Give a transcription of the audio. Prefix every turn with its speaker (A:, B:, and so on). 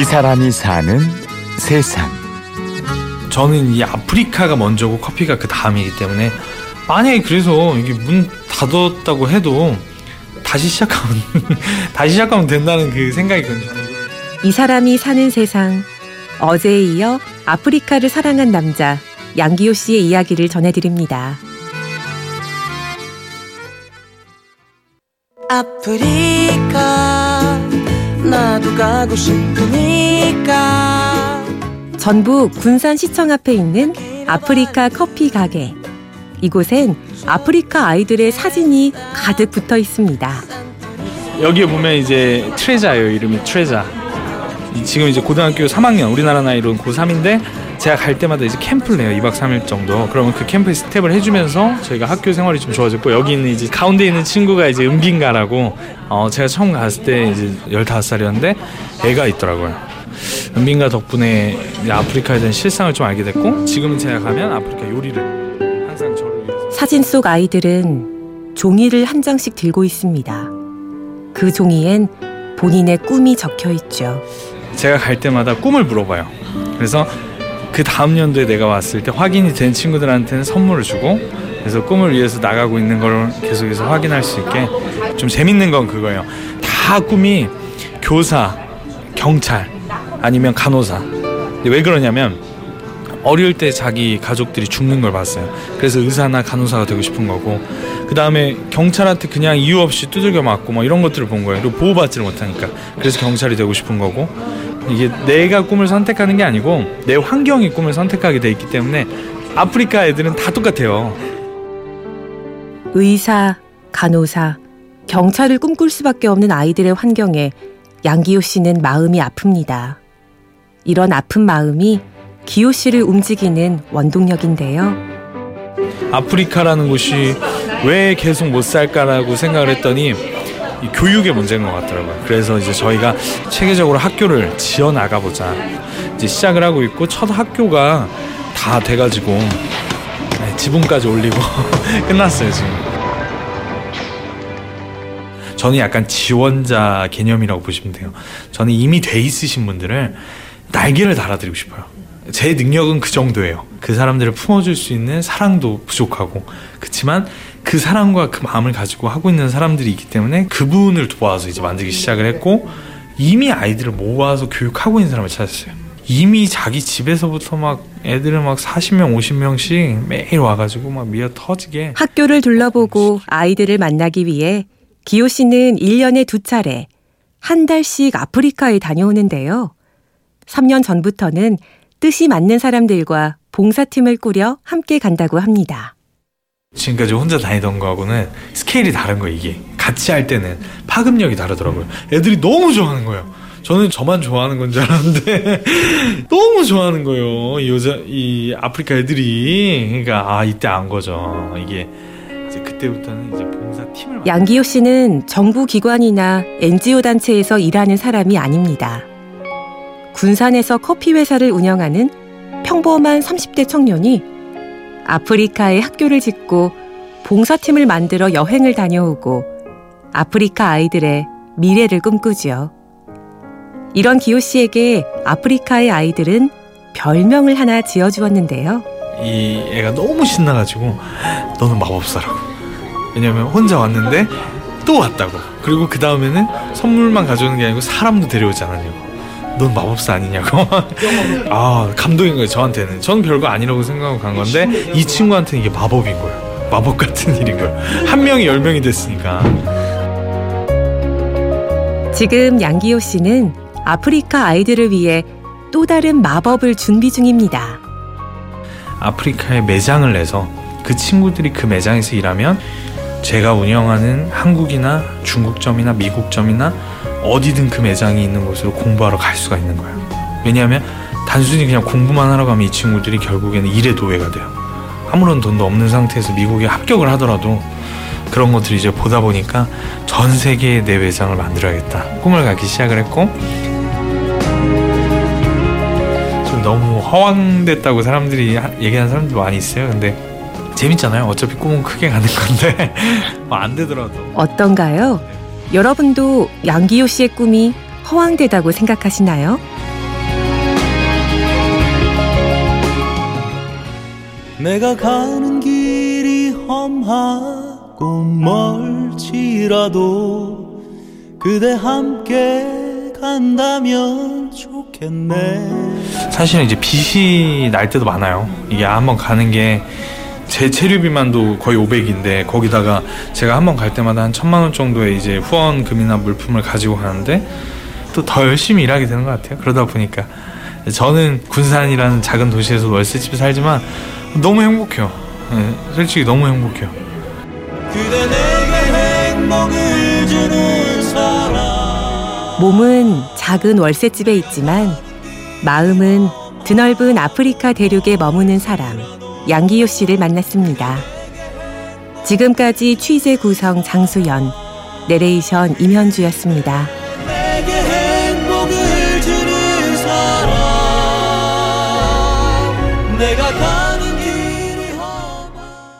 A: 이 사람이 사는 세상.
B: 저는 이 아프리카가 먼저고 커피가 그 다음이기 때문에 만약에 그래서 이게 문 닫았다고 해도 다시 시작하면 다시 시작하면 된다는 그 생각이 거든요
C: 이 사람이 사는 세상. 어제에 이어 아프리카를 사랑한 남자 양기호 씨의 이야기를 전해드립니다.
D: 아프리카 나도 가고 싶으니까
C: 전북 군산시청 앞에 있는 아프리카 커피 가게. 이곳엔 아프리카 아이들의 사진이 가득 붙어 있습니다.
B: 여기에 보면 이제 트레자예요. 이름이 트레자. 지금 이제 고등학교 3학년 우리나라 나이로는 고3인데 제가 갈 때마다 이제 캠프를 해요. 2박 3일 정도. 그러면 그 캠프에 스텝을 해주면서 저희가 학교 생활이 좀 좋아졌고 여기 있는 이제 가운데 있는 친구가 이제 은빈가라고 어 제가 처음 갔을 때 이제 15살이었는데 애가 있더라고요. 은빈가 덕분에 아프리카에 대한 실상을 좀 알게 됐고 지금은 제가 가면 아프리카 요리를 항상 저를 위해서
C: 사진 속 아이들은 종이를 한 장씩 들고 있습니다. 그 종이엔 본인의 꿈이 적혀 있죠.
B: 제가 갈 때마다 꿈을 물어봐요. 그래서 그 다음 연도에 내가 왔을 때 확인이 된 친구들한테는 선물을 주고 그래서 꿈을 위해서 나가고 있는 걸 계속해서 확인할 수 있게 좀 재밌는 건 그거예요. 다 꿈이 교사, 경찰 아니면 간호사. 왜 그러냐면 어릴 때 자기 가족들이 죽는 걸 봤어요. 그래서 의사나 간호사가 되고 싶은 거고 그 다음에 경찰한테 그냥 이유 없이 두들겨 맞고 뭐 이런 것들을 본 거예요. 그리고 보호받지를 못하니까 그래서 경찰이 되고 싶은 거고 이게 내가 꿈을 선택하는 게 아니고 내 환경이 꿈을 선택하게 돼 있기 때문에 아프리카 애들은 다 똑같아요.
C: 의사, 간호사, 경찰을 꿈꿀 수밖에 없는 아이들의 환경에 양기호 씨는 마음이 아픕니다. 이런 아픈 마음이 기호 씨를 움직이는 원동력인데요.
B: 아프리카라는 곳이 왜 계속 못 살까라고 생각을 했더니 이 교육의 문제인 것 같더라고요. 그래서 이제 저희가 체계적으로 학교를 지어 나가보자 이제 시작을 하고 있고 첫 학교가 다 돼가지고 네, 지붕까지 올리고 끝났어요 지금. 저는 약간 지원자 개념이라고 보시면 돼요. 저는 이미 돼 있으신 분들을 날개를 달아드리고 싶어요. 제 능력은 그 정도예요. 그 사람들을 품어줄 수 있는 사랑도 부족하고 그렇지만 그 사랑과 그 마음을 가지고 하고 있는 사람들이 있기 때문에 그분을 도와서 이제 만들기 시작을 했고 이미 아이들을 모아서 교육하고 있는 사람을 찾았어요. 이미 자기 집에서부터 막 애들을 막 40명, 50명씩 매일 와가지고 막 미어 터지게
C: 학교를 둘러보고 아이들을 만나기 위해 기호 씨는 1년에 두 차례 한 달씩 아프리카에 다녀오는데요. 3년 전부터는 뜻이 맞는 사람들과 봉사팀을 꾸려 함께 간다고 합니다.
B: 지금까지 혼자 다니던 거하고는 스케일이 다른 거예요, 이게. 같이 할 때는 파급력이 다르더라고요. 애들이 너무 좋아하는 거예요. 저는 저만 좋아하는 건 줄 알았는데 너무 좋아하는 거예요. 이 여자 이 아프리카 애들이 그러니까 아 이때 안 거죠. 이게 이제 그때부터는 이제 봉사 팀을
C: 양기호 씨는 정부 기관이나 NGO 단체에서 일하는 사람이 아닙니다. 군산에서 커피 회사를 운영하는 평범한 30대 청년이 아프리카에 학교를 짓고 봉사팀을 만들어 여행을 다녀오고 아프리카 아이들의 미래를 꿈꾸지요. 이런 기호 씨에게 아프리카의 아이들은 별명을 하나 지어주었는데요.
B: 이 애가 너무 신나가지고 너는 마법사라고. 왜냐면 혼자 왔는데 또 왔다고. 그리고 그 다음에는 선물만 가져오는 게 아니고 사람도 데려오지 않았냐고. 넌 마법사 아니냐고. 아 감동인 거예요 저한테는. 저는 별거 아니라고 생각하고 간 건데 이 친구한테는 이게 마법인 거예요. 마법 같은 일인 거예요. 한 명이 열 명이 됐으니까.
C: 지금 양기호 씨는 아프리카 아이들을 위해 또 다른 마법을 준비 중입니다.
B: 아프리카에 매장을 내서 그 친구들이 그 매장에서 일하면 제가 운영하는 한국이나 중국점이나 미국점이나 어디든 그 매장이 있는 곳으로 공부하러 갈 수가 있는 거예요. 왜냐하면 단순히 그냥 공부만 하러 가면 이 친구들이 결국에는 일의 노예가 돼요. 아무런 돈도 없는 상태에서 미국에 합격을 하더라도 그런 것들을 이제 보다 보니까 전 세계에 내 매장을 만들어야겠다 꿈을 갖기 시작을 했고 좀 너무 허황됐다고 사람들이 하- 얘기하는 사람들 많이 있어요. 근데 재밌잖아요. 어차피 꿈은 크게 가는 건데 뭐 안 되더라도
C: 어떤가요? 여러분도 양기호 씨의 꿈이 허황되다고 생각하시나요?
D: 내가 가는 길이 험하고 멀지라도 그대 함께 간다면 좋겠네.
B: 사실은 이제 빛이 날 때도 많아요. 이게 한번 가는 게 제 체류비만도 거의 500인데 거기다가 제가 한 번 갈 때마다 한 천만 원 정도의 이제 후원금이나 물품을 가지고 가는데 또 더 열심히 일하게 되는 것 같아요. 그러다 보니까 저는 군산이라는 작은 도시에서 월세집에 살지만 너무 행복해요. 네, 솔직히 너무 행복해요.
D: 그대 내게 행복을 주는 사람
C: 몸은 작은 월세집에 있지만 마음은 드넓은 아프리카 대륙에 머무는 사람 양기호 씨를 만났습니다. 지금까지 취재 구성 장수연, 내레이션 임현주였습니다.